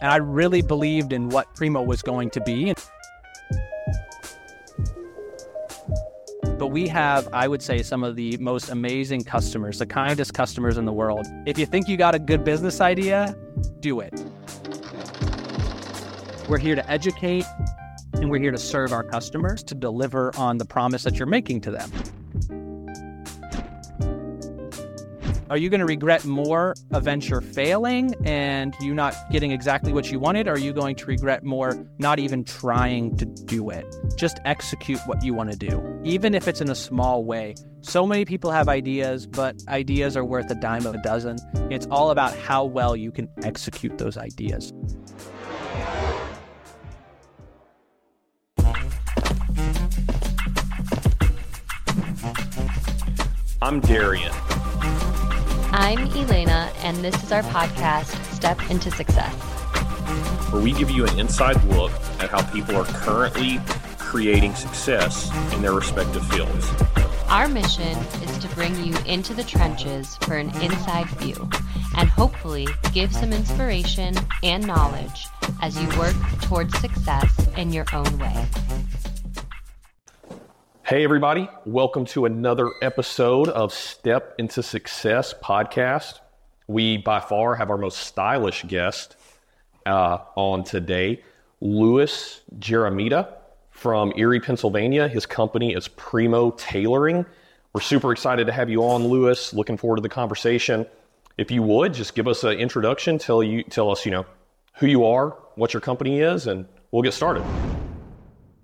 And I really believed in what Primo was going to be. But we have, I would say, some of the most amazing customers, the kindest customers in the world. If you think you got a good business idea, do it. We're here to educate and we're here to serve our customers to deliver on the promise that you're making to them. Are you going to regret more a venture failing and you not getting exactly what you wanted? Or are you going to regret more not even trying to do it? Just execute what you want to do, even if it's in a small way. So many people have ideas, but ideas are worth a dime of a dozen. It's all about how well you can execute those ideas. I'm Darian. I'm Elena, and this is our podcast, Step into Success, where we give you an inside look at how people are currently creating success in their respective fields. Our mission is to bring you into the trenches for an inside view and hopefully give some inspiration and knowledge as you work towards success in your own way. Hey, everybody. Welcome to another episode of Step into Success podcast. We, by far, have our most stylish guest uh, on today, Louis Jaramita from Erie, Pennsylvania. His company is Primo Tailoring. We're super excited to have you on, Louis. Looking forward to the conversation. If you would, just give us an introduction, tell you tell us, you know, who you are, what your company is, and we'll get started.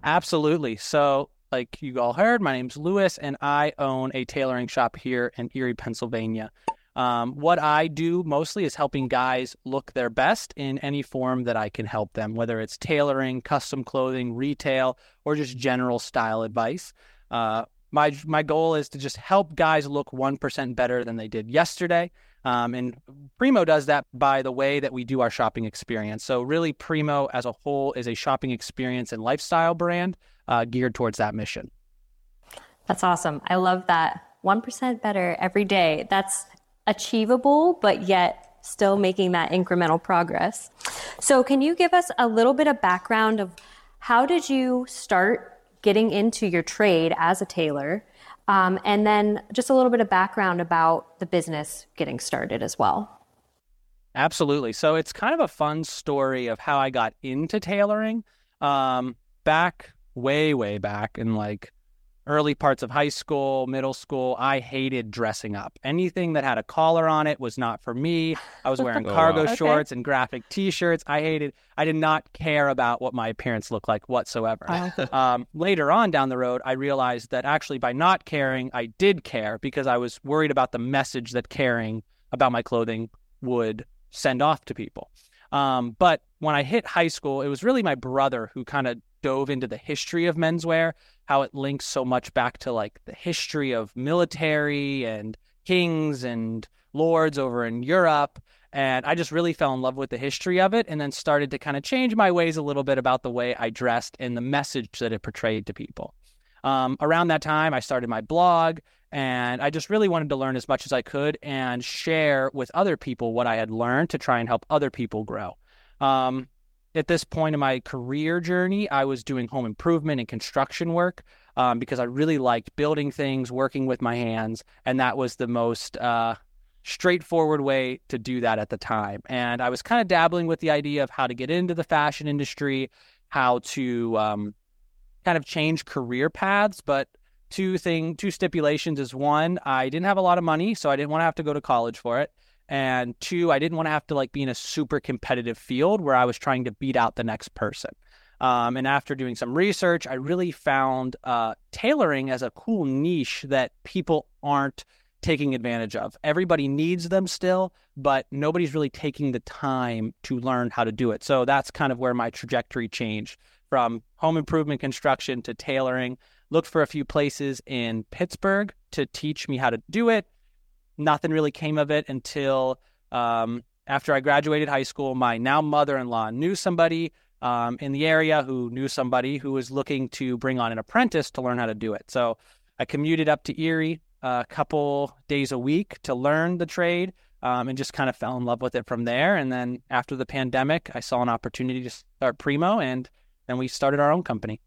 Absolutely. So like you all heard, my name's Louis, and I own a tailoring shop here in Erie, Pennsylvania. Um, what I do mostly is helping guys look their best in any form that I can help them, whether it's tailoring, custom clothing, retail, or just general style advice. Uh, my my goal is to just help guys look one percent better than they did yesterday. Um, and Primo does that by the way that we do our shopping experience. So really, Primo as a whole is a shopping experience and lifestyle brand uh, geared towards that mission. That's awesome. I love that. 1% better every day. That's achievable, but yet still making that incremental progress. So, can you give us a little bit of background of how did you start getting into your trade as a tailor? Um, and then just a little bit of background about the business getting started as well. Absolutely. So, it's kind of a fun story of how I got into tailoring. Um, back way, way back in like early parts of high school, middle school, I hated dressing up. Anything that had a collar on it was not for me. I was wearing oh, cargo wow. shorts okay. and graphic t-shirts. I hated I did not care about what my appearance looked like whatsoever. um, later on down the road, I realized that actually by not caring, I did care because I was worried about the message that caring about my clothing would send off to people. Um, but when I hit high school, it was really my brother who kind of dove into the history of menswear, how it links so much back to like the history of military and kings and lords over in Europe. And I just really fell in love with the history of it and then started to kind of change my ways a little bit about the way I dressed and the message that it portrayed to people. Um, around that time, I started my blog and I just really wanted to learn as much as I could and share with other people what I had learned to try and help other people grow. Um, at this point in my career journey, I was doing home improvement and construction work um, because I really liked building things, working with my hands, and that was the most uh, straightforward way to do that at the time. And I was kind of dabbling with the idea of how to get into the fashion industry, how to um, kind of change career paths, but two thing two stipulations is one, I didn't have a lot of money, so I didn't want to have to go to college for it. And two, I didn't want to have to like be in a super competitive field where I was trying to beat out the next person. Um, and after doing some research, I really found uh, tailoring as a cool niche that people aren't taking advantage of. Everybody needs them still, but nobody's really taking the time to learn how to do it. So that's kind of where my trajectory changed from home improvement construction to tailoring. Looked for a few places in Pittsburgh to teach me how to do it nothing really came of it until um, after I graduated high school. My now mother in law knew somebody um, in the area who knew somebody who was looking to bring on an apprentice to learn how to do it. So I commuted up to Erie a couple days a week to learn the trade. um, and just kind of fell in love with it from there. And then after the pandemic, I saw an opportunity to start Primo, and then we started our own company.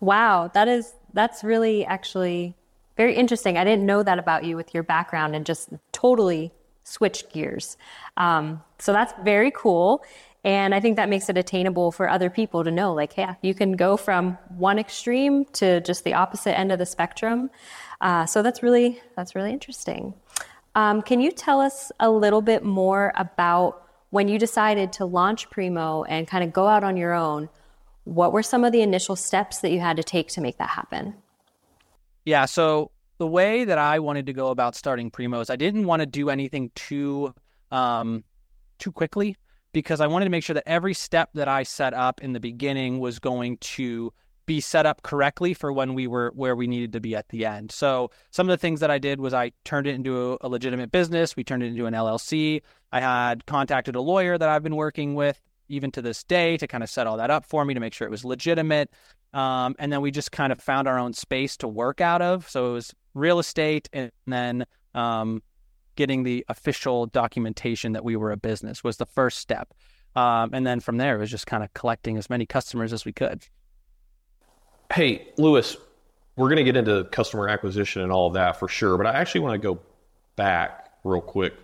Wow, that is that's really actually very interesting. I didn't know that about you with your background, and just totally switched gears. Um, so that's very cool. And I think that makes it attainable for other people to know, like, yeah, you can go from one extreme to just the opposite end of the spectrum. Uh, so that's really that's really interesting. Um, can you tell us a little bit more about when you decided to launch Primo and kind of go out on your own? What were some of the initial steps that you had to take to make that happen? Yeah, so the way that I wanted to go about starting Primo is I didn't want to do anything too um, too quickly because I wanted to make sure that every step that I set up in the beginning was going to be set up correctly for when we were where we needed to be at the end. So some of the things that I did was I turned it into a legitimate business. We turned it into an LLC. I had contacted a lawyer that I've been working with even to this day to kind of set all that up for me to make sure it was legitimate. Um, and then we just kind of found our own space to work out of. So it was real estate and then um, getting the official documentation that we were a business was the first step. Um, and then from there, it was just kind of collecting as many customers as we could. Hey, Louis, we're going to get into customer acquisition and all of that for sure, but I actually want to go back real quick.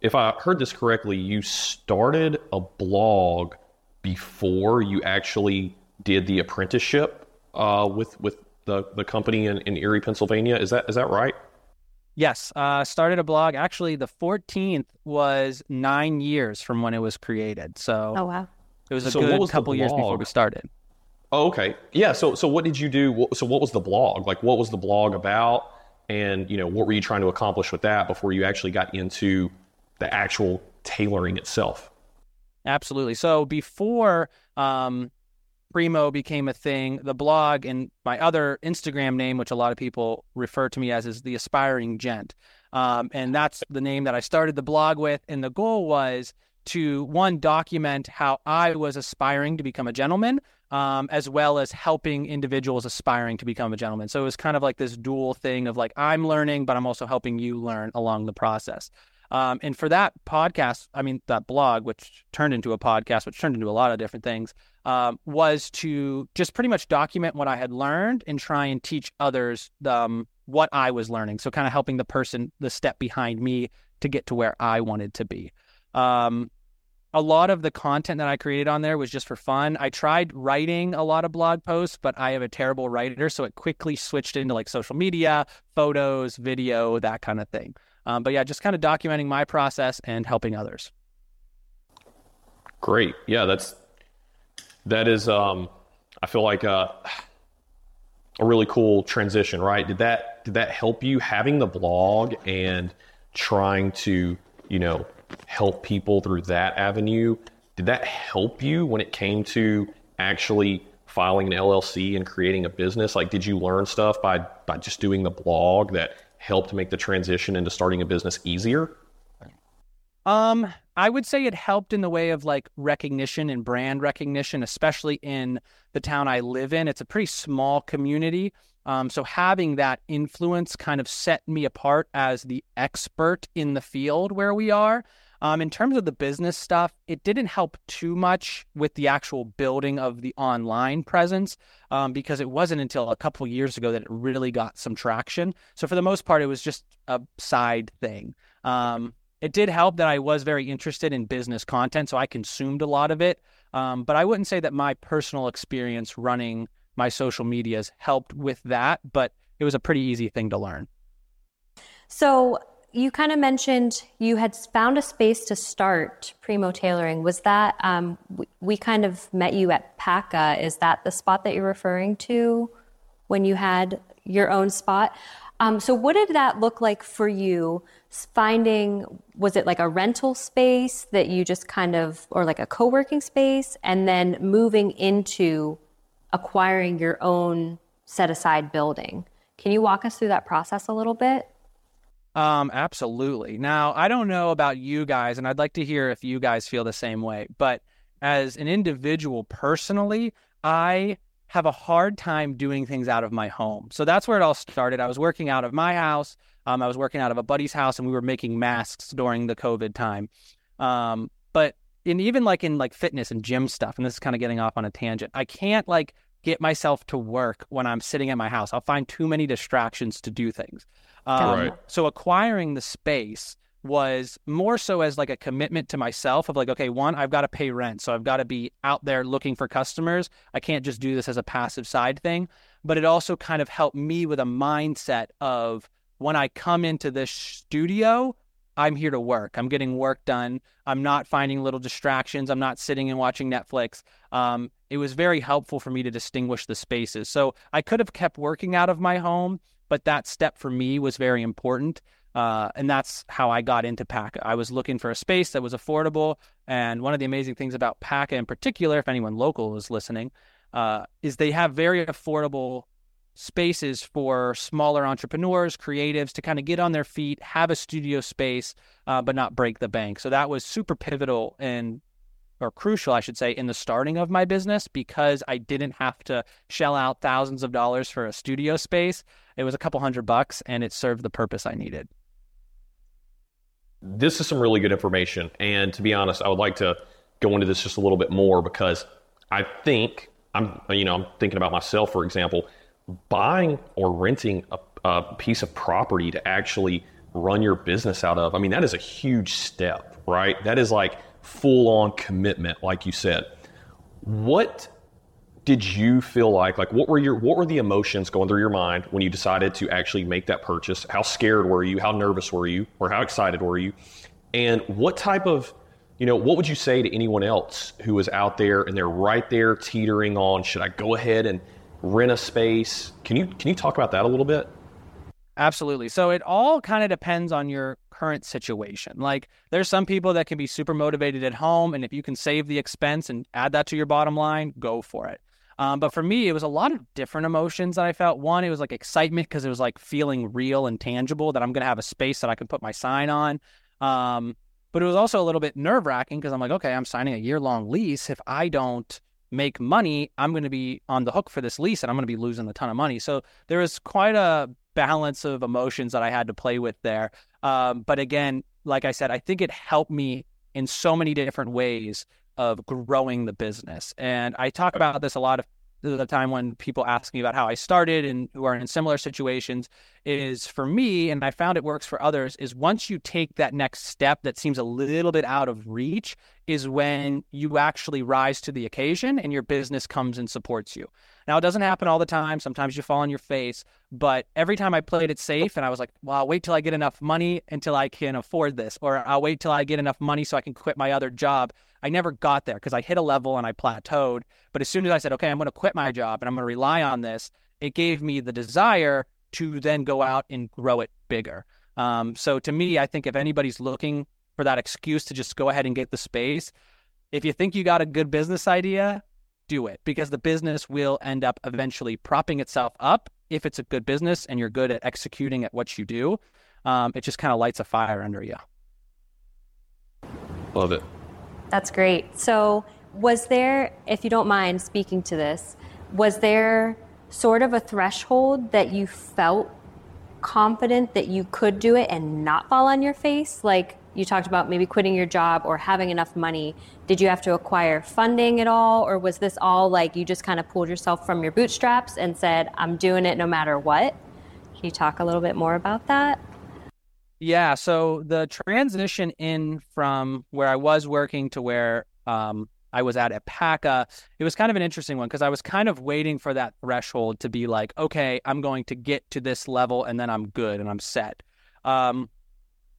If I heard this correctly, you started a blog before you actually did the apprenticeship uh, with with the, the company in, in Erie, Pennsylvania. Is that is that right? Yes, uh, started a blog. Actually, the 14th was nine years from when it was created. So, oh wow, it was a So good was couple years before we started. Oh, okay. Yeah. So so what did you do? So what was the blog? Like what was the blog about? And you know what were you trying to accomplish with that before you actually got into the actual tailoring itself? Absolutely. So before um, Primo became a thing, the blog and my other Instagram name, which a lot of people refer to me as, is the Aspiring Gent. Um, and that's the name that I started the blog with. And the goal was to, one, document how I was aspiring to become a gentleman, um, as well as helping individuals aspiring to become a gentleman. So it was kind of like this dual thing of like, I'm learning, but I'm also helping you learn along the process. Um, and for that podcast, I mean, that blog, which turned into a podcast, which turned into a lot of different things, um, was to just pretty much document what I had learned and try and teach others um, what I was learning. So, kind of helping the person, the step behind me to get to where I wanted to be. Um, a lot of the content that I created on there was just for fun. I tried writing a lot of blog posts, but I am a terrible writer. So, it quickly switched into like social media, photos, video, that kind of thing. Um, but yeah, just kind of documenting my process and helping others. Great. Yeah, that's that is um I feel like a a really cool transition, right? Did that did that help you having the blog and trying to, you know, help people through that avenue? Did that help you when it came to actually filing an LLC and creating a business? Like did you learn stuff by by just doing the blog that helped make the transition into starting a business easier? Um, I would say it helped in the way of like recognition and brand recognition, especially in the town I live in. It's a pretty small community. Um, so having that influence kind of set me apart as the expert in the field where we are. Um, in terms of the business stuff, it didn't help too much with the actual building of the online presence um, because it wasn't until a couple years ago that it really got some traction. So for the most part, it was just a side thing. Um, it did help that I was very interested in business content, so I consumed a lot of it. Um, but I wouldn't say that my personal experience running my social medias helped with that, but it was a pretty easy thing to learn. So you kind of mentioned you had found a space to start Primo Tailoring. Was that um, we, kind of met you at PACA? Is that the spot that you're referring to when you had your own spot? Um, so what did that look like for you? Finding was it like a rental space that you just kind of, or like a co-working space, and then moving into acquiring your own set aside building? Can you walk us through that process a little bit? Um, absolutely. Now, I don't know about you guys, and I'd like to hear if you guys feel the same way, but as an individual personally, I have a hard time doing things out of my home. So that's where it all started. I was working out of my house. Um, I was working out of a buddy's house, and we were making masks during the COVID time. Um, but in even like in like fitness and gym stuff, and this is kind of getting off on a tangent. I can't like get myself to work when I'm sitting at my house. I'll find too many distractions to do things. Um, right. So acquiring the space was more so as like a commitment to myself of like, okay, one, I've got to pay rent. So I've got to be out there looking for customers. I can't just do this as a passive side thing. But it also kind of helped me with a mindset of when I come into this studio, I'm here to work. I'm getting work done. I'm not finding little distractions. I'm not sitting and watching Netflix. Um, it was very helpful for me to distinguish the spaces. So I could have kept working out of my home, but that step for me was very important. Uh, and that's how I got into PACA. I was looking for a space that was affordable. And one of the amazing things about PACA in particular, if anyone local is listening, uh, is they have very affordable spaces for smaller entrepreneurs, creatives to kind of get on their feet, have a studio space, uh, but not break the bank. So that was super pivotal and or crucial, I should say, in the starting of my business because I didn't have to shell out thousands of dollars for a studio space. It was a couple hundred bucks and it served the purpose I needed. This is some really good information. And to be honest, I would like to go into this just a little bit more because I think I'm, you know, I'm thinking about myself, for example, buying or renting a, a piece of property to actually run your business out of. I mean, that is a huge step, right? That is like full on commitment, like you said. What did you feel like? Like, what were your what were the emotions going through your mind when you decided to actually make that purchase? How scared were you? How nervous were you? Or how excited were you? And what type of you know, what would you say to anyone else who is out there and they're right there teetering on, should I go ahead and rent a space? Can you can you talk about that a little bit? Absolutely. So it all kind of depends on your current situation. Like there's some people that can be super motivated at home, and if you can save the expense and add that to your bottom line, go for it. Um, but for me, it was a lot of different emotions that I felt. One, it was like excitement because it was like feeling real and tangible that I'm going to have a space that I can put my sign on. Um, but it was also a little bit nerve wracking because I'm like, okay, I'm signing a year long lease. If I don't make money, I'm going to be on the hook for this lease and I'm going to be losing a ton of money. So there was quite a balance of emotions that I had to play with there. Um, but again, like I said, I think it helped me in so many different ways of growing the business. And I talk about this a lot of the time when people ask me about how I started and who are in similar situations is for me, and I found it works for others, is once you take that next step that seems a little bit out of reach, is when you actually rise to the occasion and your business comes and supports you. Now, it doesn't happen all the time. Sometimes you fall on your face, but every time I played it safe and I was like, well, I'll wait till I get enough money until I can afford this, or I'll wait till I get enough money so I can quit my other job. I never got there because I hit a level and I plateaued. But as soon as I said, okay, I'm going to quit my job and I'm going to rely on this, it gave me the desire to then go out and grow it bigger. Um, so to me, I think if anybody's looking for that excuse to just go ahead and get the space, if you think you got a good business idea, do it because the business will end up eventually propping itself up if it's a good business and you're good at executing at what you do. Um, it just kind of lights a fire under you. Love it. That's great. So, was there, if you don't mind speaking to this, was there sort of a threshold that you felt confident that you could do it and not fall on your face? Like you talked about maybe quitting your job or having enough money. Did you have to acquire funding at all? Or was this all like you just kind of pulled yourself from your bootstraps and said, I'm doing it no matter what? Can you talk a little bit more about that? Yeah. So the transition in from where I was working to where um, I was at at PACA, it was kind of an interesting one because I was kind of waiting for that threshold to be like, okay, I'm going to get to this level and then I'm good and I'm set. Um,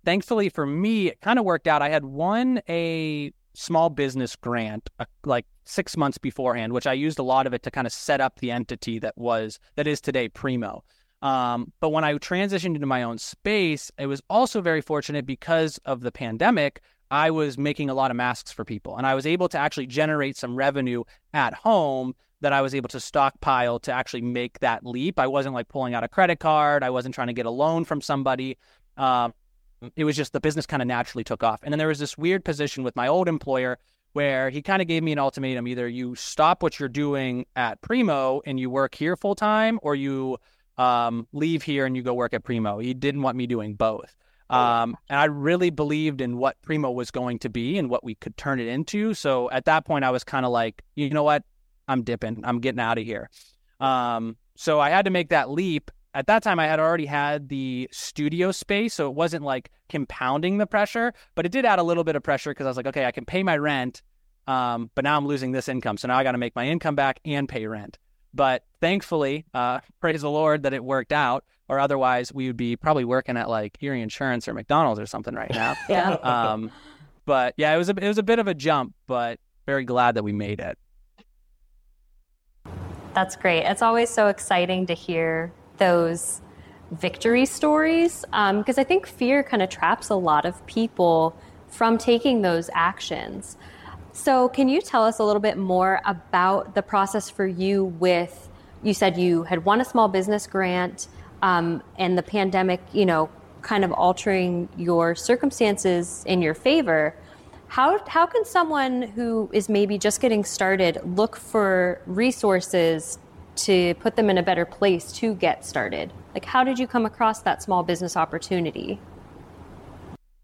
thankfully for me, it kind of worked out. I had won a small business grant uh, like six months beforehand, which I used a lot of it to kind of set up the entity that was that is today Primo. Um, but when I transitioned into my own space, it was also very fortunate because of the pandemic. I was making a lot of masks for people, and I was able to actually generate some revenue at home that I was able to stockpile to actually make that leap. I wasn't like pulling out a credit card. I wasn't trying to get a loan from somebody. Um, it was just the business kind of naturally took off. And then there was this weird position with my old employer where he kind of gave me an ultimatum either you stop what you're doing at Primo and you work here full time, or you um, leave here and you go work at Primo. He didn't want me doing both. Oh, um, and I really believed in what Primo was going to be and what we could turn it into. So at that point, I was kind of like, you know what? I'm dipping. I'm getting out of here. Um, so I had to make that leap. At that time, I had already had the studio space, so it wasn't like compounding the pressure, but it did add a little bit of pressure because I was like, okay, I can pay my rent, um, but now I'm losing this income, so now I got to make my income back and pay rent. But thankfully, uh, praise the Lord that it worked out, or otherwise we would be probably working at like Erie Insurance or McDonald's or something right now. yeah. Um, but yeah, it was a it was a bit of a jump, but very glad that we made it. That's great. It's always so exciting to hear those victory stories because um, I think fear kind of traps a lot of people from taking those actions. So, can you tell us a little bit more about the process for you with? You said you had won a small business grant, um, and the pandemic, you know, kind of altering your circumstances in your favor. How, how can someone who is maybe just getting started look for resources to put them in a better place to get started? Like, how did you come across that small business opportunity?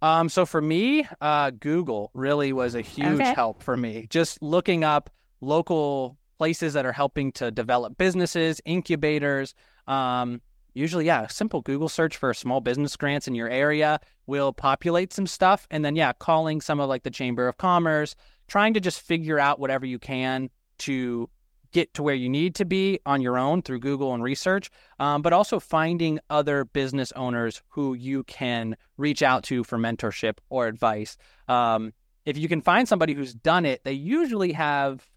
Um, so for me, uh, Google really was a huge okay. help for me. Just looking up local places that are helping to develop businesses, incubators. Um, usually, yeah, simple Google search for small business grants in your area will populate some stuff. And then, yeah, calling some of like the Chamber of Commerce, trying to just figure out whatever you can to get to where you need to be on your own through Google and research, um, but also finding other business owners who you can reach out to for mentorship or advice. Um, if you can find somebody who's done it, they usually have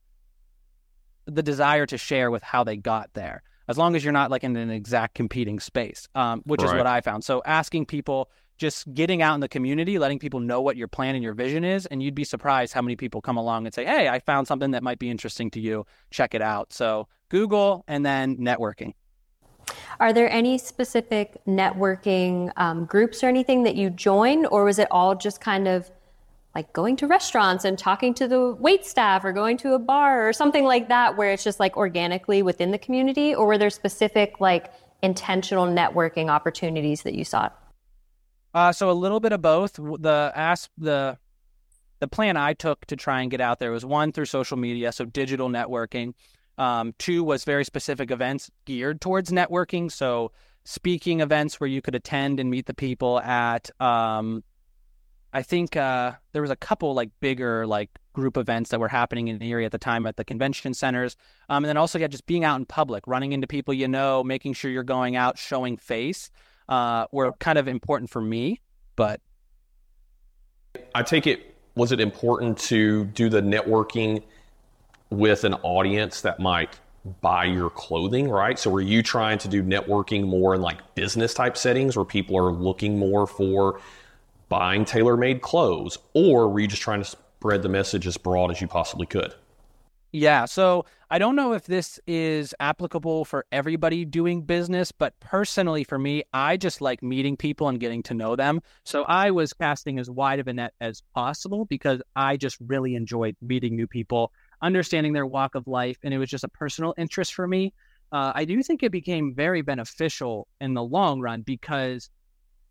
the desire to share with how they got there as long as you're not like in an exact competing space, um, which right. is what I found. So asking people, just getting out in the community, letting people know what your plan and your vision is, and you'd be surprised how many people come along and say, "Hey, I found something that might be interesting to you. Check it out." So Google and then networking. Are there any specific networking um, groups or anything that you joined, or was it all just kind of like going to restaurants and talking to the wait staff or going to a bar or something like that where it's just like organically within the community or were there specific like intentional networking opportunities that you sought uh, so a little bit of both. The ask the the plan i took to try and get out there was one through social media so digital networking. Um, two was very specific events geared towards networking. So speaking events where you could attend and meet the people at um, I think uh, there was a couple like bigger like group events that were happening in the area at the time at the convention centers, um, and then also yeah, just being out in public, running into people you know, making sure you're going out, showing face, uh, were kind of important for me. But I take it was it important to do the networking with an audience that might buy your clothing, right? So were you trying to do networking more in like business type settings where people are looking more for buying tailor made clothes, or were you just trying to spread the message as broad as you possibly could? Yeah. So I don't know if this is applicable for everybody doing business, but personally for me, I just like meeting people and getting to know them. So I was casting as wide of a net as possible because I just really enjoyed meeting new people, understanding their walk of life. And it was just a personal interest for me. Uh, I do think it became very beneficial in the long run because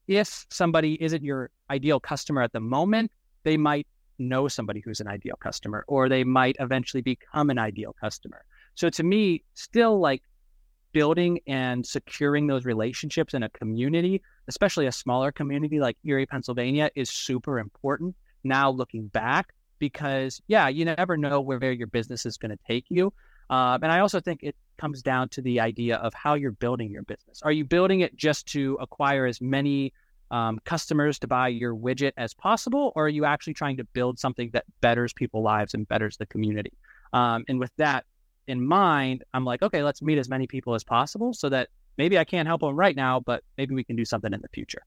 if somebody isn't your ideal customer at the moment, they might know somebody who's an ideal customer or they might eventually become an ideal customer. So to me, still like building and securing those relationships in a community, especially a smaller community like Erie, Pennsylvania, is super important now looking back because, yeah, you never know where your business is going to take you. Um, and I also think it comes down to the idea of how you're building your business. Are you building it just to acquire as many um, customers to buy your widget as possible, or are you actually trying to build something that betters people's lives and betters the community? Um, and with that in mind, I'm like, okay, let's meet as many people as possible so that maybe I can't help them right now, but maybe we can do something in the future.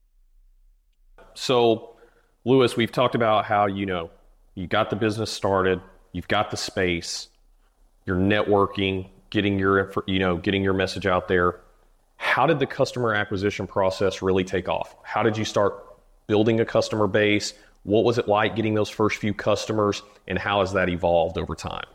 So, Louis, we've talked about how you know you got the business started, you've got the space, you're networking, getting your you know getting your message out there. How did the customer acquisition process really take off? How did you start building a customer base? What was it like getting those first few customers, and how has that evolved over time?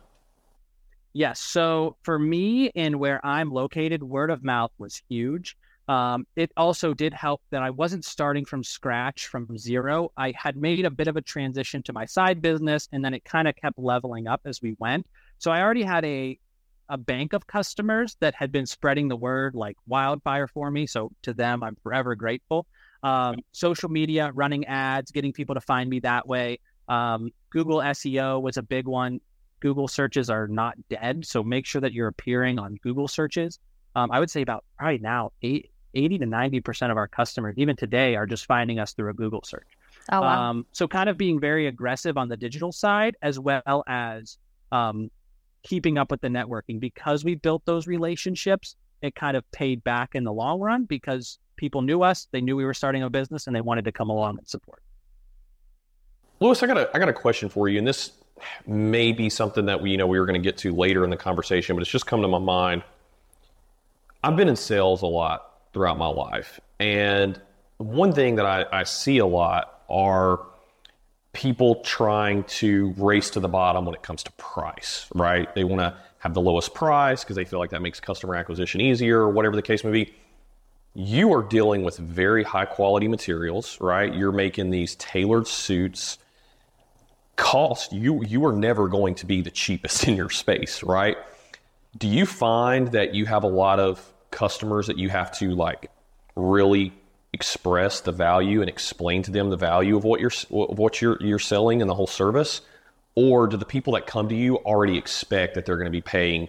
Yes. So for me and where I'm located, word of mouth was huge. Um, it also did help that I wasn't starting from scratch from zero. I had made a bit of a transition to my side business, and then it kind of kept leveling up as we went. So I already had a a bank of customers that had been spreading the word like wildfire for me. So to them, I'm forever grateful. Um, social media, running ads, getting people to find me that way. Um, Google SEO was a big one. Google searches are not dead, so make sure that you're appearing on Google searches. Um, I would say about right now, eight, 80 to 90% of our customers, even today, are just finding us through a Google search. Oh, wow. Um, so kind of being very aggressive on the digital side as well as um, keeping up with the networking because we built those relationships. It kind of paid back in the long run because people knew us, they knew we were starting a business, and they wanted to come along and support. Louis, I got a I got a question for you, and this may be something that we you know we were going to get to later in the conversation, but it's just come to my mind. I've been in sales a lot throughout my life. And one thing that I, I see a lot are people trying to race to the bottom when it comes to price, right? They want to have the lowest price because they feel like that makes customer acquisition easier or whatever the case may be. You are dealing with very high quality materials, right? You're making these tailored suits. Cost, you you are never going to be the cheapest in your space, right? Do you find that you have a lot of customers that you have to like really express the value and explain to them the value of what you're of what you're you're selling and the whole service? Or do the people that come to you already expect that they're going to be paying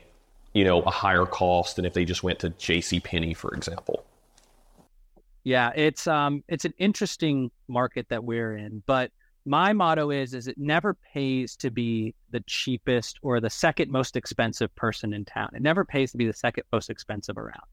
you know a higher cost than if they just went to JC Penney for example? Yeah it's um it's an interesting market that we're in but my motto is is it never pays to be the cheapest or the second most expensive person in town. It never pays to be the second most expensive around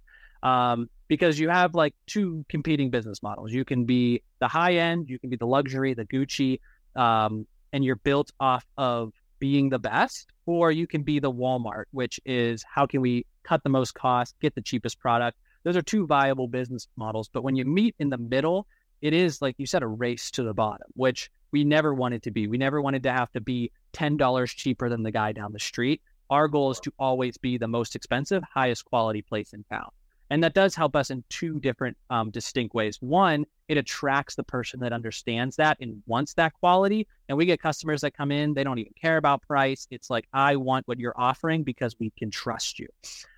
um, because you have like two competing business models. You can be the high end, you can be the luxury, the Gucci, um, and you're built off of being the best, or you can be the Walmart, which is how can we cut the most cost, get the cheapest product. Those are two viable business models. But when you meet in the middle, it is like you said, a race to the bottom, which we never wanted to be. We never wanted to have to be $10 cheaper than the guy down the street. Our goal is to always be the most expensive, highest quality place in town. And that does help us in two different um, distinct ways. One, it attracts the person that understands that and wants that quality. And we get customers that come in, they don't even care about price. It's like, I want what you're offering because we can trust you.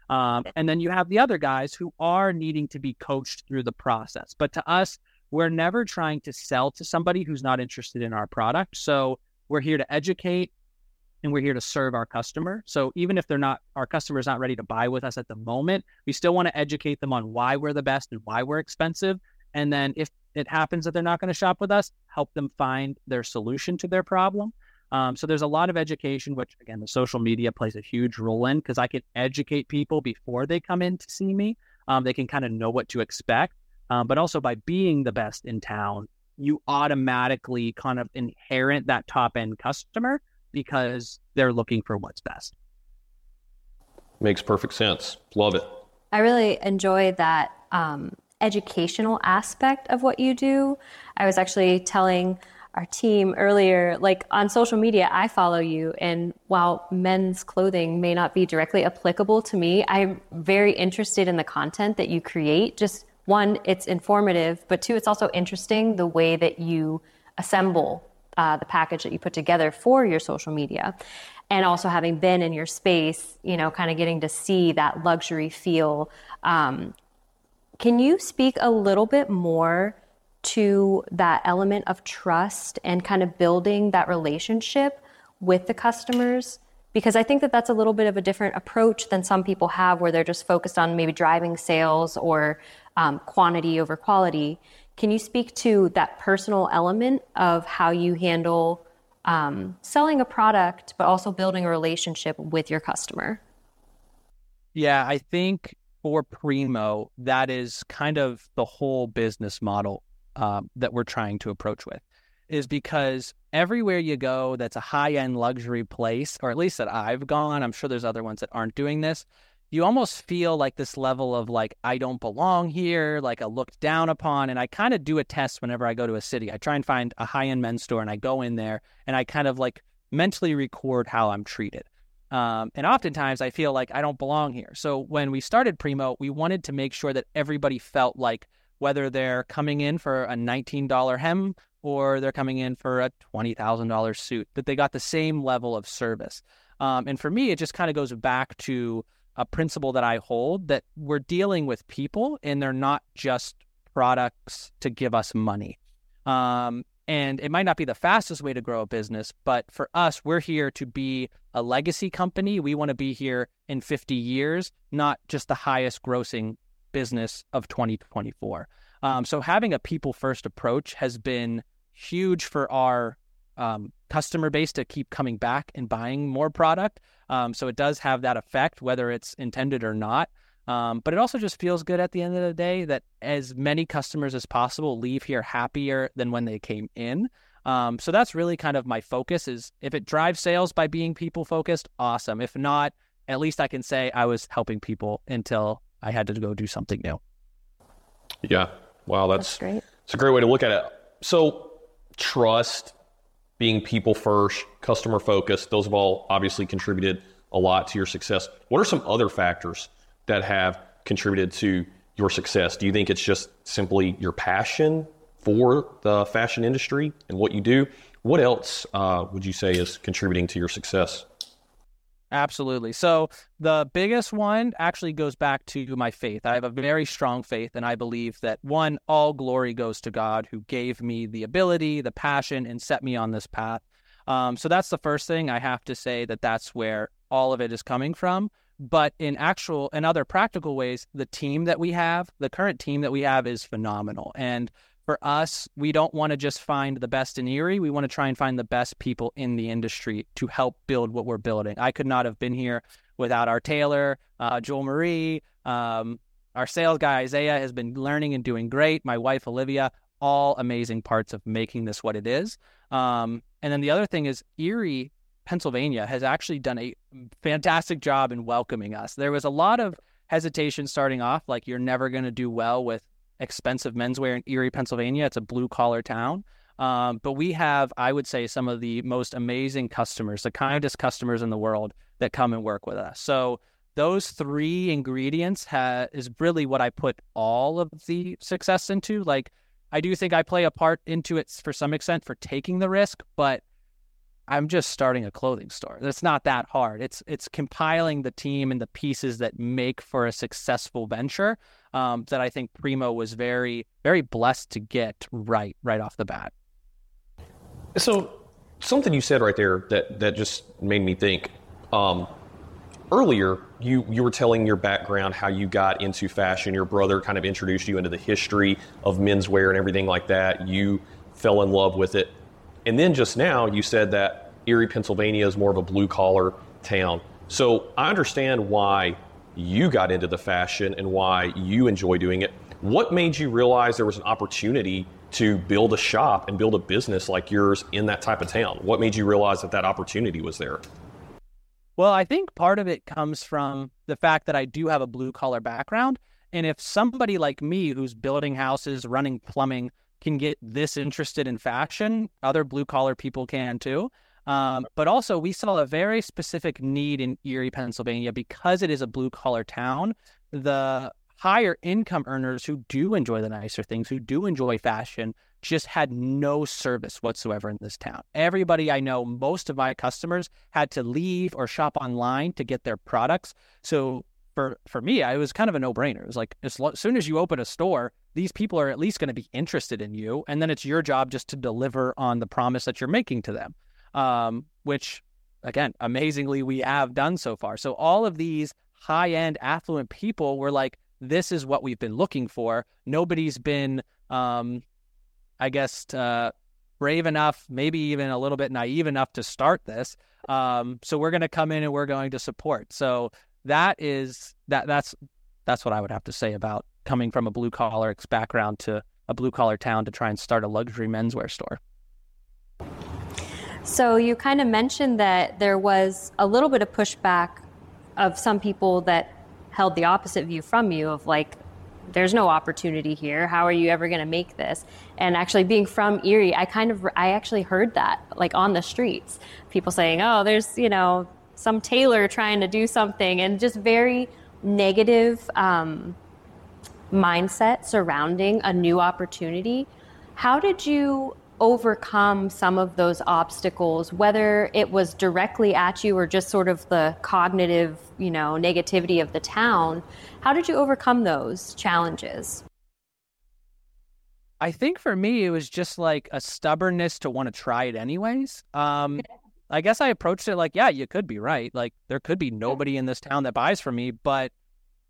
Um, and then you have the other guys who are needing to be coached through the process. But to us, we're never trying to sell to somebody who's not interested in our product. So we're here to educate and we're here to serve our customer. So even if they're not our customer is not ready to buy with us at the moment, we still want to educate them on why we're the best and why we're expensive. And then if it happens that they're not going to shop with us, help them find their solution to their problem. Um, so there's a lot of education, which again, the social media plays a huge role in because I can educate people before they come in to see me. Um, they can kind of know what to expect. Um, but also by being the best in town, you automatically kind of inherit that top end customer because they're looking for what's best. Makes perfect sense. Love it. I really enjoy that um, educational aspect of what you do. I was actually telling our team earlier, like on social media, I follow you. And while men's clothing may not be directly applicable to me, I'm very interested in the content that you create. Just one, it's informative, but two, it's also interesting the way that you assemble uh, the package that you put together for your social media. And also having been in your space you know kind of getting to see that luxury feel um, can you speak a little bit more to that element of trust and kind of building that relationship with the customers? Because i think that that's a little bit of a different approach than some people have where they're just focused on maybe driving sales or um, quantity over quality can you speak to that personal element of how you handle um, selling a product, but also building a relationship with your customer? Yeah, I think for Primo, that is kind of the whole business model um, that we're trying to approach with, is because everywhere you go that's a high end luxury place, or at least that I've gone, I'm sure there's other ones that aren't doing this. You almost feel like this level of like I don't belong here, like a looked down upon. And I kind of do a test whenever I go to a city. I try and find a high end men's store and I go in there and I kind of like mentally record how I'm treated. Um, and oftentimes I feel like I don't belong here. So when we started Primo, we wanted to make sure that everybody felt like whether they're coming in for a $19 hem or they're coming in for a $20,000 suit, that they got the same level of service. Um, and for me, it just kind of goes back to a principle that I hold that we're dealing with people and they're not just products to give us money. Um, and it might not be the fastest way to grow a business, but for us, we're here to be a legacy company. We want to be here in 50 years, not just the highest grossing business of 2024. Um, so having a people first approach has been huge for our um, customer base to keep coming back and buying more product. Um, so it does have that effect, whether it's intended or not. Um, but it also just feels good at the end of the day that as many customers as possible leave here happier than when they came in. Um, so that's really kind of my focus is if it drives sales by being people focused, awesome. If not, at least I can say I was helping people until I had to go do something new. Yeah. Wow. That's, That's great. It's a great way to look at it. So trust, being people first, customer focused, those have all obviously contributed a lot to your success. What are some other factors that have contributed to your success? Do you think it's just simply your passion for the fashion industry and what you do? What else uh, would you say is contributing to your success? Absolutely. So the biggest one actually goes back to my faith. I have a very strong faith, and I believe that one, all glory goes to God who gave me the ability, the passion, and set me on this path. Um, so that's the first thing I have to say that that's where all of it is coming from. But in actual and other practical ways, the team that we have, the current team that we have is phenomenal. And for us, we don't want to just find the best in Erie. We want to try and find the best people in the industry to help build what we're building. I could not have been here without our tailor, uh, Joel Marie, um, our sales guy, Isaiah, has been learning and doing great. My wife, Olivia, all amazing parts of making this what it is. Um, and then the other thing is Erie Pennsylvania has actually done a fantastic job in welcoming us. There was a lot of hesitation starting off, like you're never going to do well with expensive menswear in Erie, Pennsylvania. It's a blue collar town. Um, but we have, I would say, some of the most amazing customers, the kindest customers in the world that come and work with us. So those three ingredients ha- is really what I put all of the success into. Like, I do think I play a part into it for some extent for taking the risk, but I'm just starting a clothing store. It's not that hard. It's it's compiling the team and the pieces that make for a successful venture. Um, that I think Primo was very very blessed to get right right off the bat. So something you said right there that that just made me think. Um, earlier, you you were telling your background how you got into fashion. Your brother kind of introduced you into the history of menswear and everything like that. You fell in love with it and then just now you said that Erie, Pennsylvania is more of a blue collar town. So I understand why you got into the fashion and why you enjoy doing it. What made you realize there was an opportunity to build a shop and build a business like yours in that type of town? What made you realize that that opportunity was there? Well, I think part of it comes from the fact that I do have a blue collar background. And if somebody like me who's building houses, running plumbing, can get this interested in fashion, other blue collar people can too. Um, but also, we saw a very specific need in Erie, Pennsylvania, because it is a blue collar town. The higher income earners who do enjoy the nicer things, who do enjoy fashion, just had no service whatsoever in this town. Everybody I know, most of my customers had to leave or shop online to get their products. So for for me, I was kind of a no brainer. It was like as, lo- soon as you open a store, these people are at least going to be interested in you, and then it's your job just to deliver on the promise that you're making to them. Um, which, again, amazingly, we have done so far. So all of these high end affluent people were like, "This is what we've been looking for." Nobody's been, um, I guess. Uh, brave enough, maybe even a little bit naive enough to start this. Um, so we're going to come in and we're going to support. So that is that that's that's what I would have to say about coming from a blue collar background to a blue collar town to try and start a luxury menswear store. So you kind of mentioned that there was a little bit of pushback of some people that held the opposite view from you of like, there's no opportunity here. How are you ever going to make this? And actually, being from Erie, I kind of, I actually heard that like on the streets, people saying, oh, there's, you know, some tailor trying to do something, and just very negative um, mindset surrounding a new opportunity. How did you overcome some of those obstacles, whether it was directly at you or just sort of the cognitive, you know, negativity of the town? How did you overcome those challenges? I think for me, it was just like a stubbornness to want to try it anyways. Um, I guess I approached it like, yeah, you could be right. Like, there could be nobody in this town that buys from me, but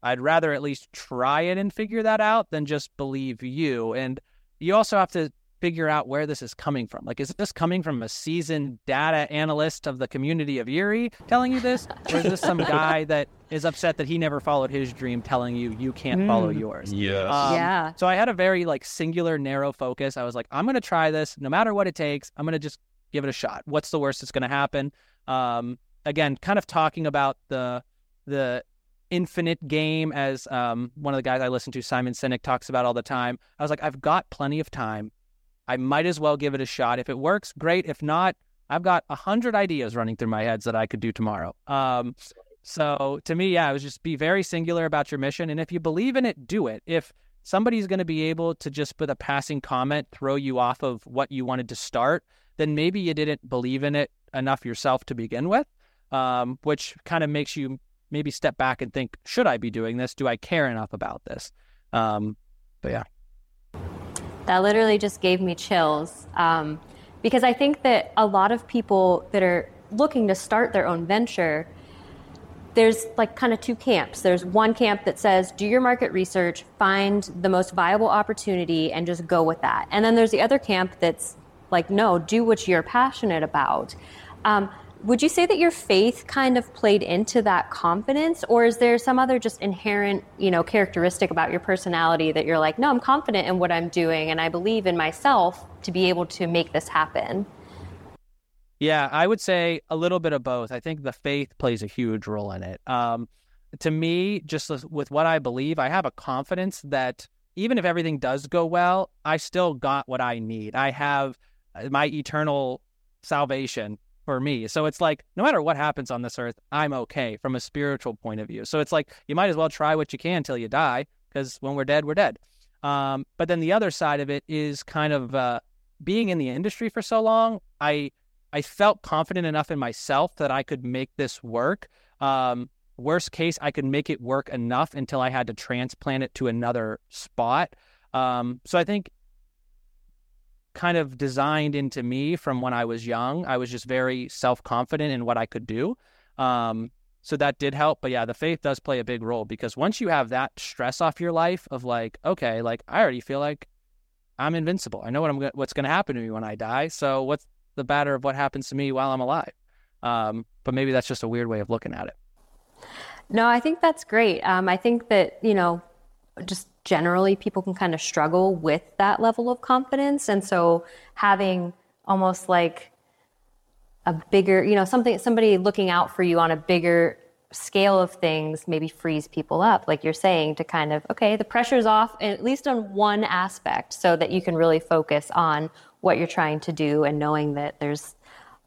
I'd rather at least try it and figure that out than just believe you. And you also have to figure out where this is coming from. Like, is this coming from a seasoned data analyst of the community of Erie telling you this? Or is this some guy that is upset that he never followed his dream telling you you can't mm. follow yours? Yes. Um, yeah. So I had a very like singular, narrow focus. I was like, I'm going to try this no matter what it takes. I'm going to just give it a shot. What's the worst that's going to happen? Um, again, kind of talking about the, the, infinite game as um, one of the guys I listen to, Simon Sinek, talks about all the time. I was like, I've got plenty of time. I might as well give it a shot. If it works, great. If not, I've got a hundred ideas running through my heads that I could do tomorrow. Um, so to me, yeah, it was just be very singular about your mission, and if you believe in it, do it. If somebody's going to be able to just with a passing comment throw you off of what you wanted to start, then maybe you didn't believe in it enough yourself to begin with, um, which kind of makes you maybe step back and think, should I be doing this? Do I care enough about this? Um, but yeah. That literally just gave me chills um, because I think that a lot of people that are looking to start their own venture, there's like kind of two camps. There's one camp that says, do your market research, find the most viable opportunity, and just go with that. And then there's the other camp that's like, no, do what you're passionate about. Um, would you say that your faith kind of played into that confidence or is there some other just inherent you know characteristic about your personality that you're like no i'm confident in what i'm doing and i believe in myself to be able to make this happen? Yeah i would say a little bit of both. I think the faith plays a huge role in it. Um, to me just with what i believe i have a confidence that even if everything does go well i still got what i need. I have my eternal salvation for me. So it's like no matter what happens on this earth, I'm okay from a spiritual point of view. So it's like you might as well try what you can until you die, because when we're dead, we're dead. Um, but then the other side of it is kind of uh, being in the industry for so long. I I felt confident enough in myself that I could make this work. Um, worst case, I could make it work enough until I had to transplant it to another spot. Um, so I think kind of designed into me from when I was young. I was just very self confident in what I could do. Um, so that did help. But yeah, the faith does play a big role because once you have that stress off your life of like, okay, like I already feel like I'm invincible. I know what I'm what's going to happen to me when I die. So what's the matter of what happens to me while I'm alive? Um, but maybe that's just a weird way of looking at it. No, I think that's great. Um, I think that you know, just generally people can kind of struggle with that level of confidence. And so having almost like a bigger, you know, something, somebody looking out for you on a bigger scale of things maybe frees people up, like you're saying, to kind of, okay, the pressure's off, at least on one aspect, so that you can really focus on what you're trying to do and knowing that there's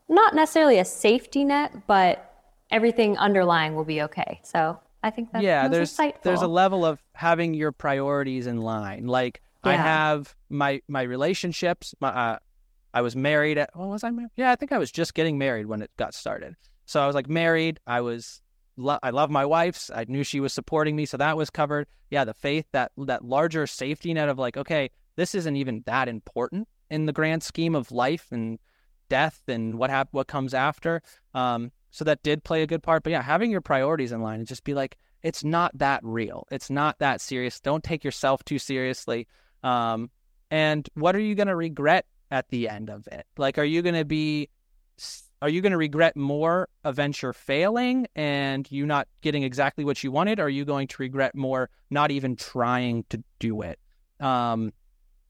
not necessarily a safety net, but everything underlying will be okay. So I think that's yeah. There's insightful. there's a level of having your priorities in line. Like yeah. I have my my relationships. My uh, I was married at. What was I married? Yeah, I think I was just getting married when it got started. So I was like married. I was lo- I love my wife's. I knew she was supporting me, so that was covered. Yeah, the faith that that larger safety net of like, okay, this isn't even that important in the grand scheme of life and death and what hap- what comes after. Um, so that did play a good part. But yeah, having your priorities in line and just be like, it's not that real. It's not that serious. Don't take yourself too seriously. Um, and what are you going to regret at the end of it? Like, are you going to be, are you going to regret more a venture failing and you not getting exactly what you wanted? Are you going to regret more not even trying to do it? Um,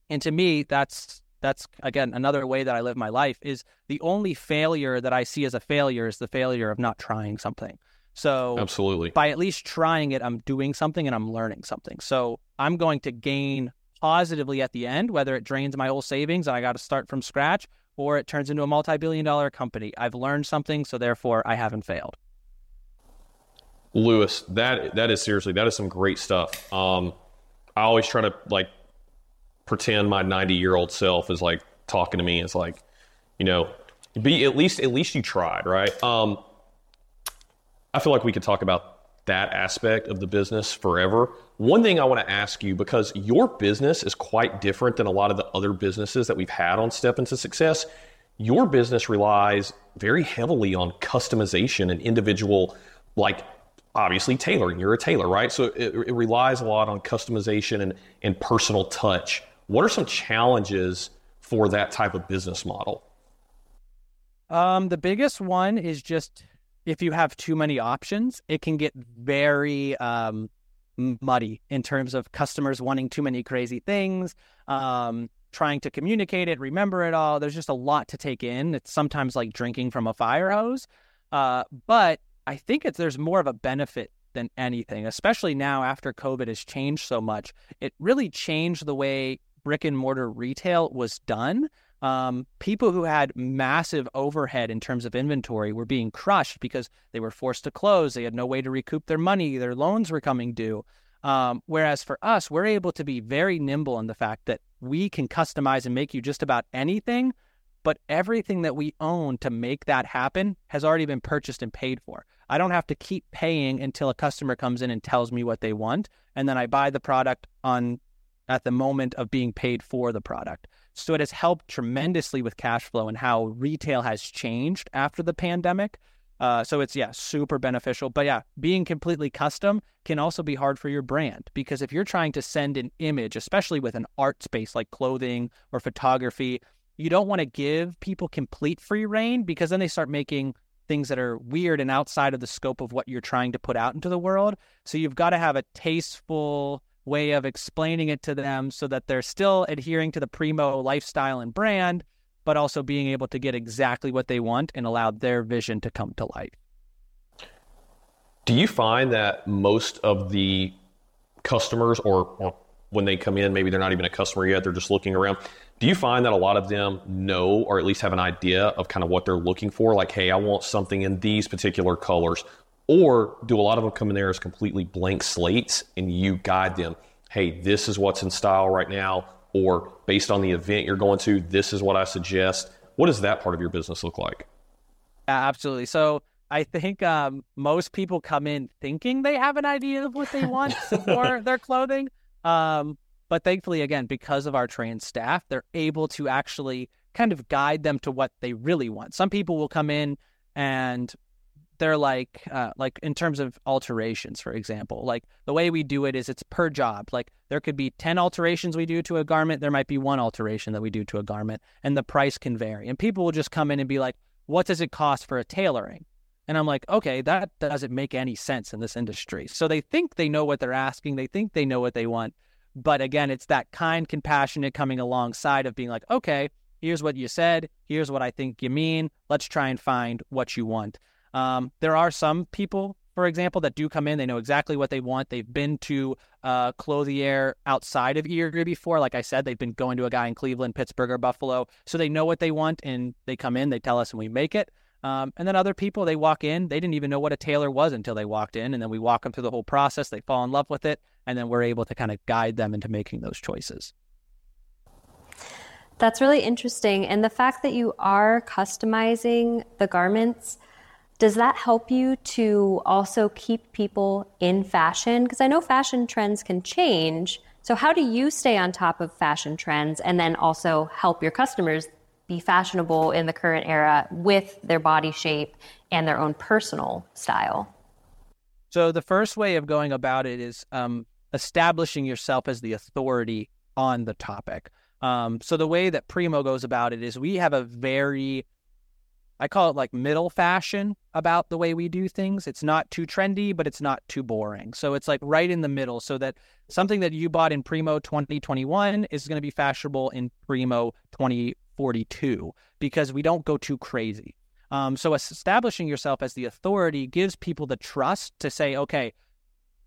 and to me, that's that's again another way that I live my life is the only failure that I see as a failure is the failure of not trying something. So absolutely, by at least trying it, I'm doing something and I'm learning something. So I'm going to gain positively at the end, whether it drains my whole savings and I got to start from scratch, or it turns into a multi-billion dollar company. I've learned something, so therefore I haven't failed. Louis, that that is seriously that is some great stuff. Um, I always try to like pretend my 90 year old self is like talking to me. It's like, you know, be at least at least you tried, right? Um, I feel like we could talk about that aspect of the business forever. One thing I want to ask you because your business is quite different than a lot of the other businesses that we've had on Step into Success. Your business relies very heavily on customization and individual, like obviously tailoring. You're a tailor, right? So it, it relies a lot on customization and, and personal touch. What are some challenges for that type of business model? Um, the biggest one is just if you have too many options, it can get very um, muddy in terms of customers wanting too many crazy things, um, trying to communicate it, remember it all. There's just a lot to take in. It's sometimes like drinking from a fire hose. Uh, but I think it's there's more of a benefit than anything, especially now after COVID has changed so much. It really changed the way brick and mortar retail was done um, people who had massive overhead in terms of inventory were being crushed because they were forced to close. They had no way to recoup their money. Their loans were coming due. Um, whereas for us, we're able to be very nimble in the fact that we can customize and make you just about anything, but everything that we own to make that happen has already been purchased and paid for. I don't have to keep paying until a customer comes in and tells me what they want, and then I buy the product on at the moment of being paid for the product. So it has helped tremendously with cash flow and how retail has changed after the pandemic. Uh, so it's yeah, super beneficial. But yeah, being completely custom can also be hard for your brand because if you're trying to send an image, especially with an art space like clothing or photography, you don't want to give people complete free reign because then they start making things that are weird and outside of the scope of what you're trying to put out into the world. So you've got to have a tasteful way of explaining it to them so that they're still adhering to the Primo lifestyle and brand, but also being able to get exactly what they want and allow their vision to come to life. Do you find that most of the customers, or, or when they come in, maybe they're not even a customer yet, they're just looking around. Do you find that a lot of them know or at least have an idea of kind of what they're looking for? Like, hey, I want something in these particular colors. Or do a lot of them come in there as completely blank slates and you guide them? Hey, this is what's in style right now, or based on the event you're going to, this is what I suggest. What does that part of your business look like? Yeah, absolutely. So I think um, most people come in thinking they have an idea of what they want for their clothing. Um, but thankfully, again, because of our trained staff, they're able to actually kind of guide them to what they really want. Some people will come in and they're like uh, like in terms of alterations for example like the way we do it is it's per job like there could be 10 alterations we do to a garment there might be one alteration that we do to a garment and the price can vary and people will just come in and be like what does it cost for a tailoring? And i'm like okay that doesn't make any sense in this industry. So they think they know what they're asking they think they know what they want but again it's that kind compassionate coming alongside of being like okay here's what you said here's what i think you mean let's try and find what you want um, there are some people, for example, that do come in. They know exactly what they want. They've been to uh, Clothier outside of Erie before. Like I said, they've been going to a guy in Cleveland, Pittsburgh, or Buffalo. So they know what they want and they come in, they tell us, and we make it. Um, and then other people, they walk in, they didn't even know what a tailor was until they walked in. And then we walk them through the whole process. They fall in love with it. And then we're able to kind of guide them into making those choices. That's really interesting. And the fact that you are customizing the garments does that help you to also keep people in fashion? Because I know fashion trends can change. So, how do you stay on top of fashion trends and then also help your customers be fashionable in the current era with their body shape and their own personal style? So, the first way of going about it is um, establishing yourself as the authority on the topic. Um, so, the way that Primo goes about it is we have a very I call it like middle fashion about the way we do things. It's not too trendy, but it's not too boring. So it's like right in the middle so that something that you bought in Primo 2021 is going to be fashionable in Primo 2042 because we don't go too crazy. Um, so establishing yourself as the authority gives people the trust to say, okay,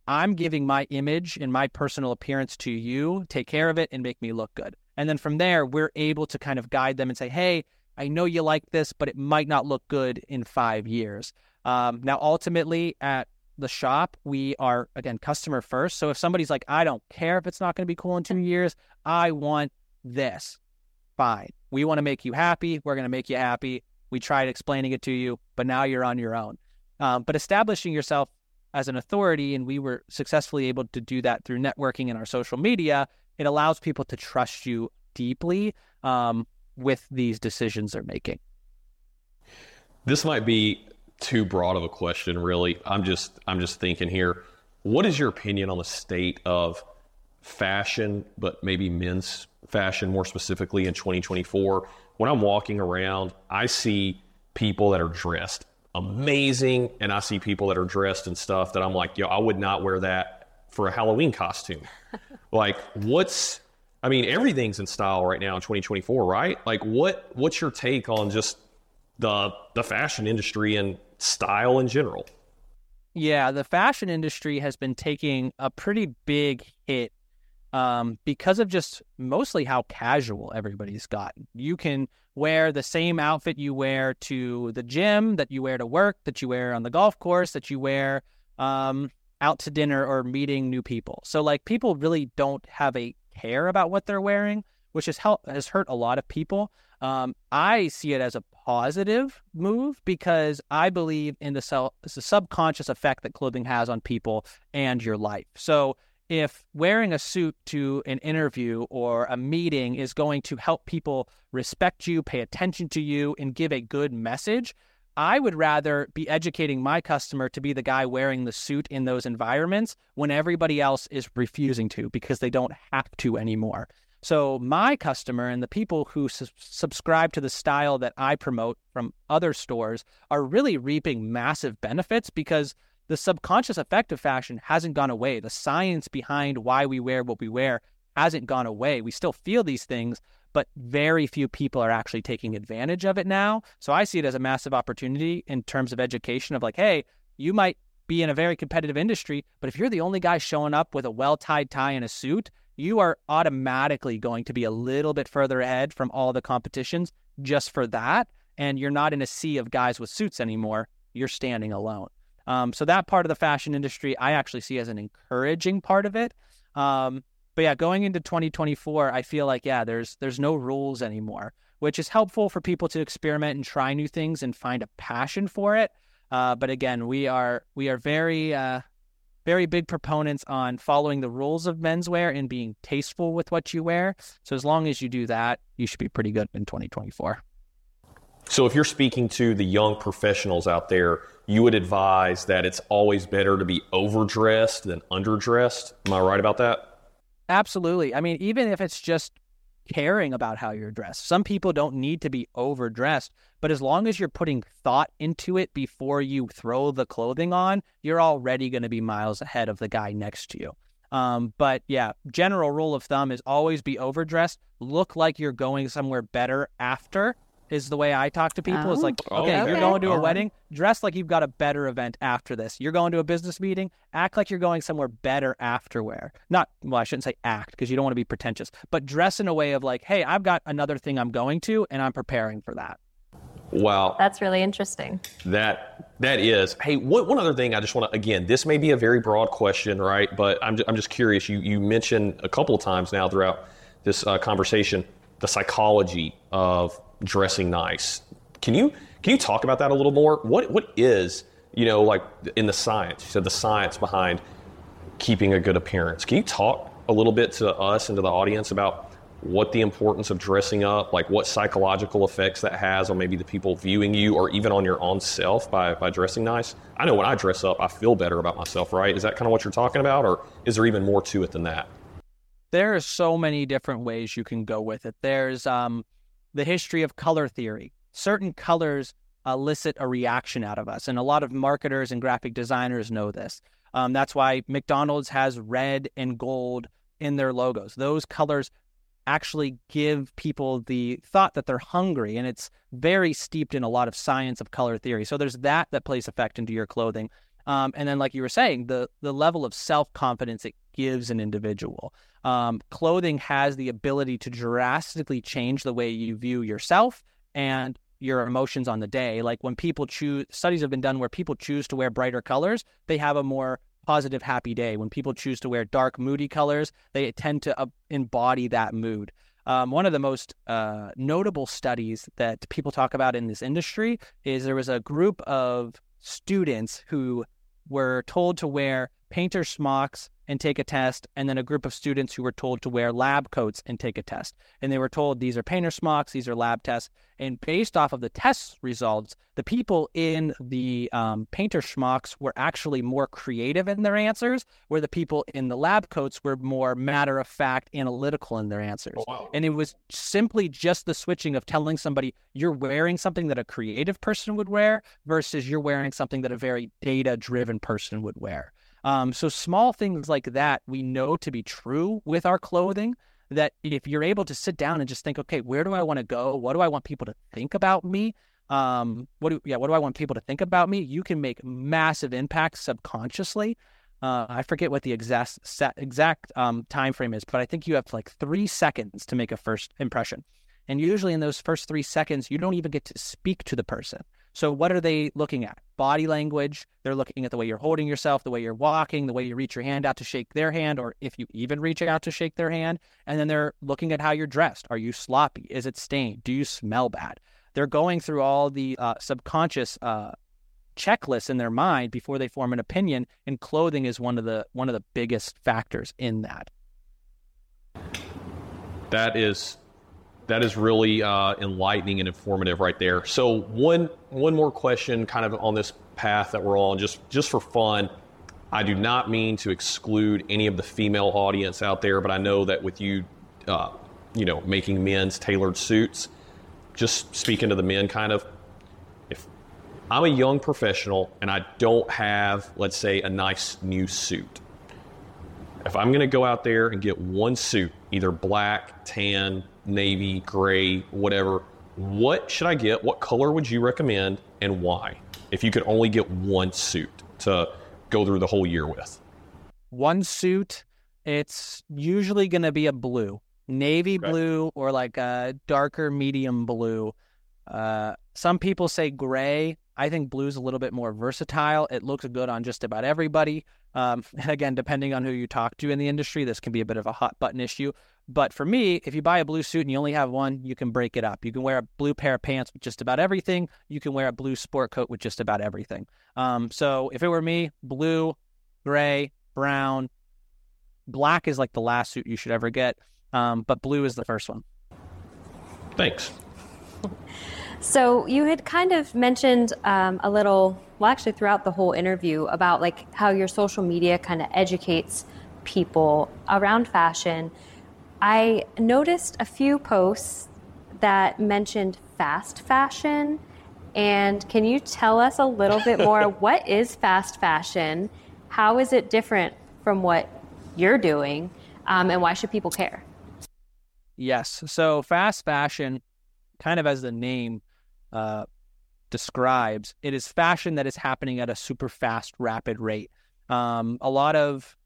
I'm giving my image and my personal appearance to you. Take care of it and make me look good. And then from there, we're able to kind of guide them and say, hey, I know you like this, but it might not look good in five years. Um, now, ultimately, at the shop, we are, again, customer first. So if somebody's like, I don't care if it's not going to be cool in two years, I want this, fine. We want to make you happy. We're going to make you happy. We tried explaining it to you, but now you're on your own. Um, but establishing yourself as an authority, and we were successfully able to do that through networking and our social media, it allows people to trust you deeply um, with these decisions they're making. This might be too broad of a question, really. I'm just I'm just thinking here. What is your opinion on the state of fashion, but maybe men's fashion more specifically in 2024? When I'm walking around, I see people that are dressed amazing, and I see people that are dressed in stuff that I'm like, yo, I would not wear that for a Halloween costume. like, what's I mean, everything's in style right now in 2024, right? Like, what what's your take on just the the fashion industry and style in general? Yeah, the fashion industry has been taking a pretty big hit um, because of just mostly how casual everybody's gotten. You can wear the same outfit you wear to the gym, that you wear to work, that you wear on the golf course, that you wear um, out to dinner or meeting new people. So, like, people really don't have a care about what they're wearing, which has helped has hurt a lot of people. Um, I see it as a positive move because I believe in the, self, the subconscious effect that clothing has on people and your life. So if wearing a suit to an interview or a meeting is going to help people respect you, pay attention to you, and give a good message, I would rather be educating my customer to be the guy wearing the suit in those environments when everybody else is refusing to because they don't have to anymore. So my customer and the people who su- subscribe to the style that I promote from other stores are really reaping massive benefits because the subconscious effect of fashion hasn't gone away. The science behind why we wear what we wear hasn't gone away. We still feel these things, but very few people are actually taking advantage of it now. So I see it as a massive opportunity in terms of education of like, hey, you might be in a very competitive industry, but if you're the only guy showing up with a well-tied tie and a suit, you are automatically going to be a little bit further ahead from all the competitions just for that. And you're not in a sea of guys with suits anymore. You're standing alone. Um, so that part of the fashion industry, I actually see as an encouraging part of it. Um, but yeah, going into 2024, I feel like yeah, there's there's no rules anymore, which is helpful for people to experiment and try new things and find a passion for it. Uh, but again, we are we are very uh, very big proponents on following the rules of menswear and being tasteful with what you wear. So as long as you do that, you should be pretty good in 2024. So if you're speaking to the young professionals out there, you would advise that it's always better to be overdressed than underdressed. Am I right about that? Absolutely. I mean, even if it's just caring about how you're dressed. Some people don't need to be overdressed, but as long as you're putting thought into it before you throw the clothing on, you're already going to be miles ahead of the guy next to you. Um, but yeah, general rule of thumb is always be overdressed. Look like you're going somewhere better after is the way I talk to people. Oh. It's like, okay, okay, you're going to a wedding, dress like you've got a better event after this. You're going to a business meeting, act like you're going somewhere better afterwhere. Not, well, I shouldn't say act because you don't want to be pretentious, but dress in a way of like, hey, I've got another thing I'm going to and I'm preparing for that. Wow. That's really interesting. That that is. Hey, one, one other thing I just want to again, this may be a very broad question, right? But I'm just, I'm just curious. You you mentioned a couple of times now throughout this uh, conversation the psychology of dressing nice. Can you can you talk about that a little more? What what is you know like in the science? You said the science behind keeping a good appearance. Can you talk a little bit to us and to the audience about what the importance of dressing up, like what psychological effects that has on maybe the people viewing you or even on your own self by, by dressing nice? I know when I dress up, I feel better about myself, right? Is that kind of what you're talking about, or is there even more to it than that? There are so many different ways you can go with it. There's um, the history of color theory. Certain colors elicit a reaction out of us, and a lot of marketers and graphic designers know this. Um, that's why McDonald's has red and gold in their logos. Those colors actually give people the thought that they're hungry and it's very steeped in a lot of science of color theory so there's that that plays effect into your clothing um, and then like you were saying the the level of self-confidence it gives an individual um, clothing has the ability to drastically change the way you view yourself and your emotions on the day like when people choose studies have been done where people choose to wear brighter colors they have a more positive, happy day. When people choose to wear dark, moody colors, they tend to uh, embody that mood. Um, one of the most uh, notable studies that people talk about in this industry is there was a group of students who were told to wear painter smocks and take a test, and then a group of students who were told to wear lab coats and take a test. And they were told these are painter smocks, these are lab tests. And based off of the test results, the people in the um, painter smocks were actually more creative in their answers, where the people in the lab coats were more matter of fact, analytical in their answers. Oh, wow. And it was simply just the switching of telling somebody you're wearing something that a creative person would wear versus you're wearing something that a very data driven person would wear. Um, so small things like that we know to be true with our clothing. That if you're able to sit down and just think, okay, where do I want to go? What do I want people to think about me? Um, what do yeah, what do I want people to think about me? You can make massive impacts subconsciously. Uh, I forget what the exact exact um, time frame is, but I think you have like three seconds to make a first impression. And usually in those first three seconds, you don't even get to speak to the person. So, what are they looking at? Body language. They're looking at the way you're holding yourself, the way you're walking, the way you reach your hand out to shake their hand, or if you even reach out to shake their hand. And then they're looking at how you're dressed. Are you sloppy? Is it stained? Do you smell bad? They're going through all the uh, subconscious uh, checklists in their mind before they form an opinion, and clothing is one of the one of the biggest factors in that. That is that is really uh, enlightening and informative right there. So one one more question, kind of on this path that we're on, just just for fun. I do not mean to exclude any of the female audience out there, but I know that with you, uh, you know, making men's tailored suits, just speaking to the men, kind of. If I'm a young professional and I don't have, let's say, a nice new suit, if I'm going to go out there and get one suit, either black, tan, navy, gray, whatever. What should I get? What color would you recommend and why? If you could only get one suit to go through the whole year with. One suit, it's usually going to be a blue, navy okay. blue or like a darker medium blue. Uh, some people say gray. I think blue is a little bit more versatile. It looks good on just about everybody. Um, and again, depending on who you talk to in the industry, this can be a bit of a hot button issue. But for me, if you buy a blue suit and you only have one, you can break it up. You can wear a blue pair of pants with just about everything. You can wear a blue sport coat with just about everything. Um, so if it were me, blue, gray, brown, black is like the last suit you should ever get. Um, but blue is the first one. Thanks. So you had kind of mentioned um, a little, well, actually throughout the whole interview about like how your social media kind of educates people around fashion. I noticed a few posts that mentioned fast fashion. And can you tell us a little bit more? what is fast fashion? How is it different from what you're doing? Um, and why should people care? Yes. So, fast fashion, kind of as the name uh, describes, it is fashion that is happening at a super fast, rapid rate. Um, a lot of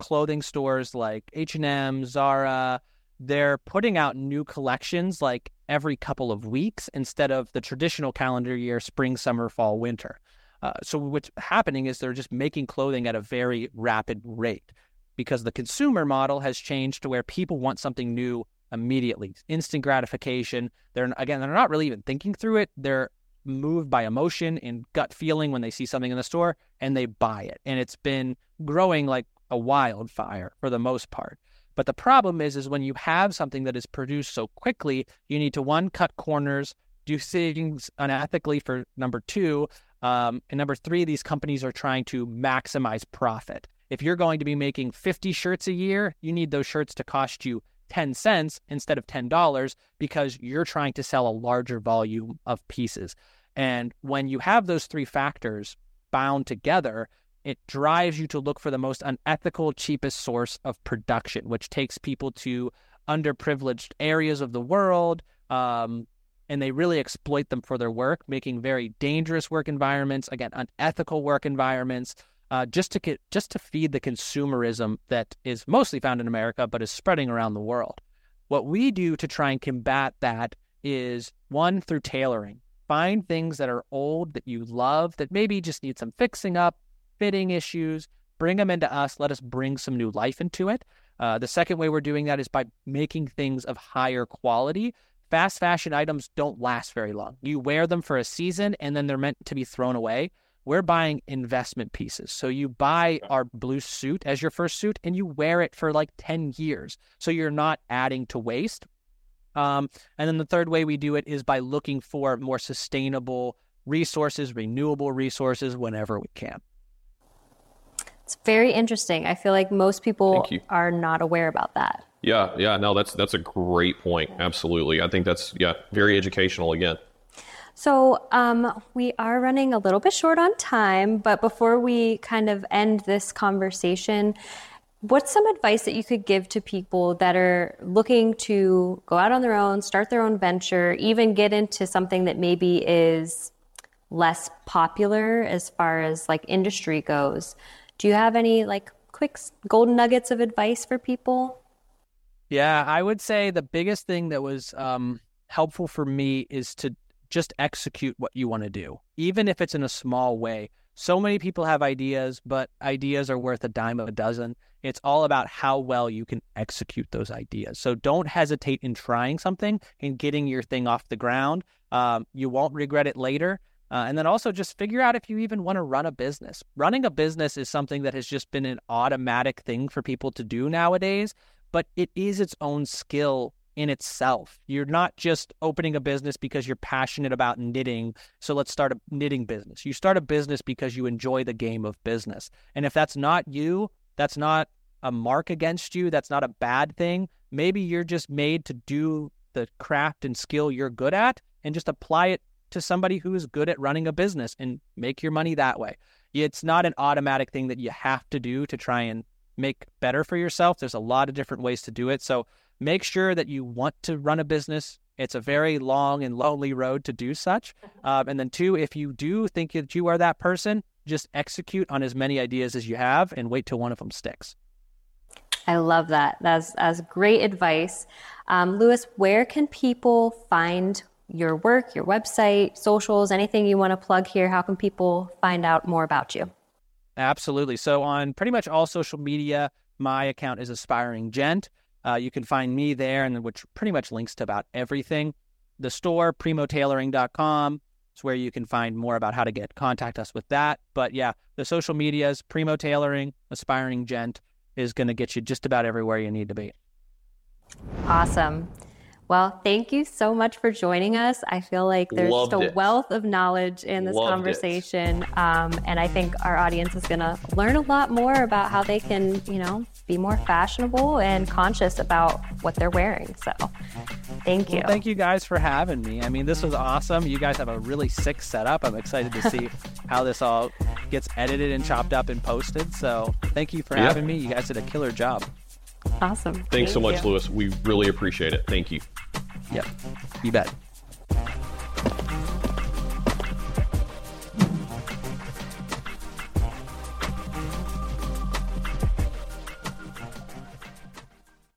clothing stores like H&M, Zara, they're putting out new collections like every couple of weeks instead of the traditional calendar year spring, summer, fall, winter. Uh, so what's happening is they're just making clothing at a very rapid rate because the consumer model has changed to where people want something new immediately, instant gratification. They're again, they're not really even thinking through it. They're moved by emotion and gut feeling when they see something in the store and they buy it. And it's been growing like a wildfire for the most part. But the problem is, is when you have something that is produced so quickly, you need to one cut corners, do things unethically for number two, um, and number three, these companies are trying to maximize profit. If you're going to be making 50 shirts a year, you need those shirts to cost you 10 cents instead of $10 because you're trying to sell a larger volume of pieces. And when you have those three factors bound together, it drives you to look for the most unethical, cheapest source of production, which takes people to underprivileged areas of the world. Um, and they really exploit them for their work, making very dangerous work environments, again, unethical work environments, uh, just to get, just to feed the consumerism that is mostly found in America, but is spreading around the world. What we do to try and combat that is one through tailoring. Find things that are old that you love that maybe just need some fixing up, fitting issues. Bring them into us. Let us bring some new life into it. Uh, the second way we're doing that is by making things of higher quality fast fashion items don't last very long. You wear them for a season and then they're meant to be thrown away. We're buying investment pieces. So you buy our blue suit as your first suit and you wear it for like 10 years. So you're not adding to waste. Um, and then the third way we do it is by looking for more sustainable resources, renewable resources whenever we can. It's very interesting. I feel like most people are not aware about that. Yeah, yeah, no, that's that's a great point. Absolutely, I think that's yeah, very educational again. So um, we are running a little bit short on time, but before we kind of end this conversation, what's some advice that you could give to people that are looking to go out on their own, start their own venture, even get into something that maybe is less popular as far as like industry goes? Do you have any like quick golden nuggets of advice for people? Yeah, I would say the biggest thing that was um, helpful for me is to just execute what you want to do, even if it's in a small way. So many people have ideas, but ideas are worth a dime of a dozen. It's all about how well you can execute those ideas. So don't hesitate in trying something and getting your thing off the ground. Um, you won't regret it later. Uh, and then also just figure out if you even want to run a business. Running a business is something that has just been an automatic thing for people to do nowadays but it is its own skill in itself. You're not just opening a business because you're passionate about knitting. So let's start a knitting business. You start a business because you enjoy the game of business. And if that's not you, that's not a mark against you. That's not a bad thing. Maybe you're just made to do the craft and skill you're good at and just apply it to somebody who is good at running a business and make your money that way. It's not an automatic thing that you have to do to try and make better for yourself. There's a lot of different ways to do it. So make sure that you want to run a business. It's a very long and lonely road to do such. Um, and then, two, if you do think that you are that person, just execute on as many ideas as you have and wait till one of them sticks. I love that. That's, that's great advice. Um, Louis, where can people find your work, your website, socials, anything you want to plug here? How can people find out more about you? Absolutely. So on pretty much all social media, my account is Aspiring Gent. Uh, you can find me there, and which pretty much links to about everything. The store, primotailoring.com, is where you can find more about how to get contact us with that. But yeah, the social medias, Primo Tailoring, Aspiring Gent, is going to get you just about everywhere you need to be. Awesome. Well, thank you so much for joining us. I feel like there's Loved just a it. wealth of knowledge in this Loved conversation. Um, and I think our audience is going to learn a lot more about how they can, you know, be more fashionable and conscious about what they're wearing. So thank you. Well, thank you guys for having me. I mean, this was awesome. You guys have a really sick setup. I'm excited to see how this all gets edited and chopped up and posted. So thank you for yeah. having me. You guys did a killer job. Awesome. Thanks Thank so much, you. Louis. We really appreciate it. Thank you. Yep. You bet.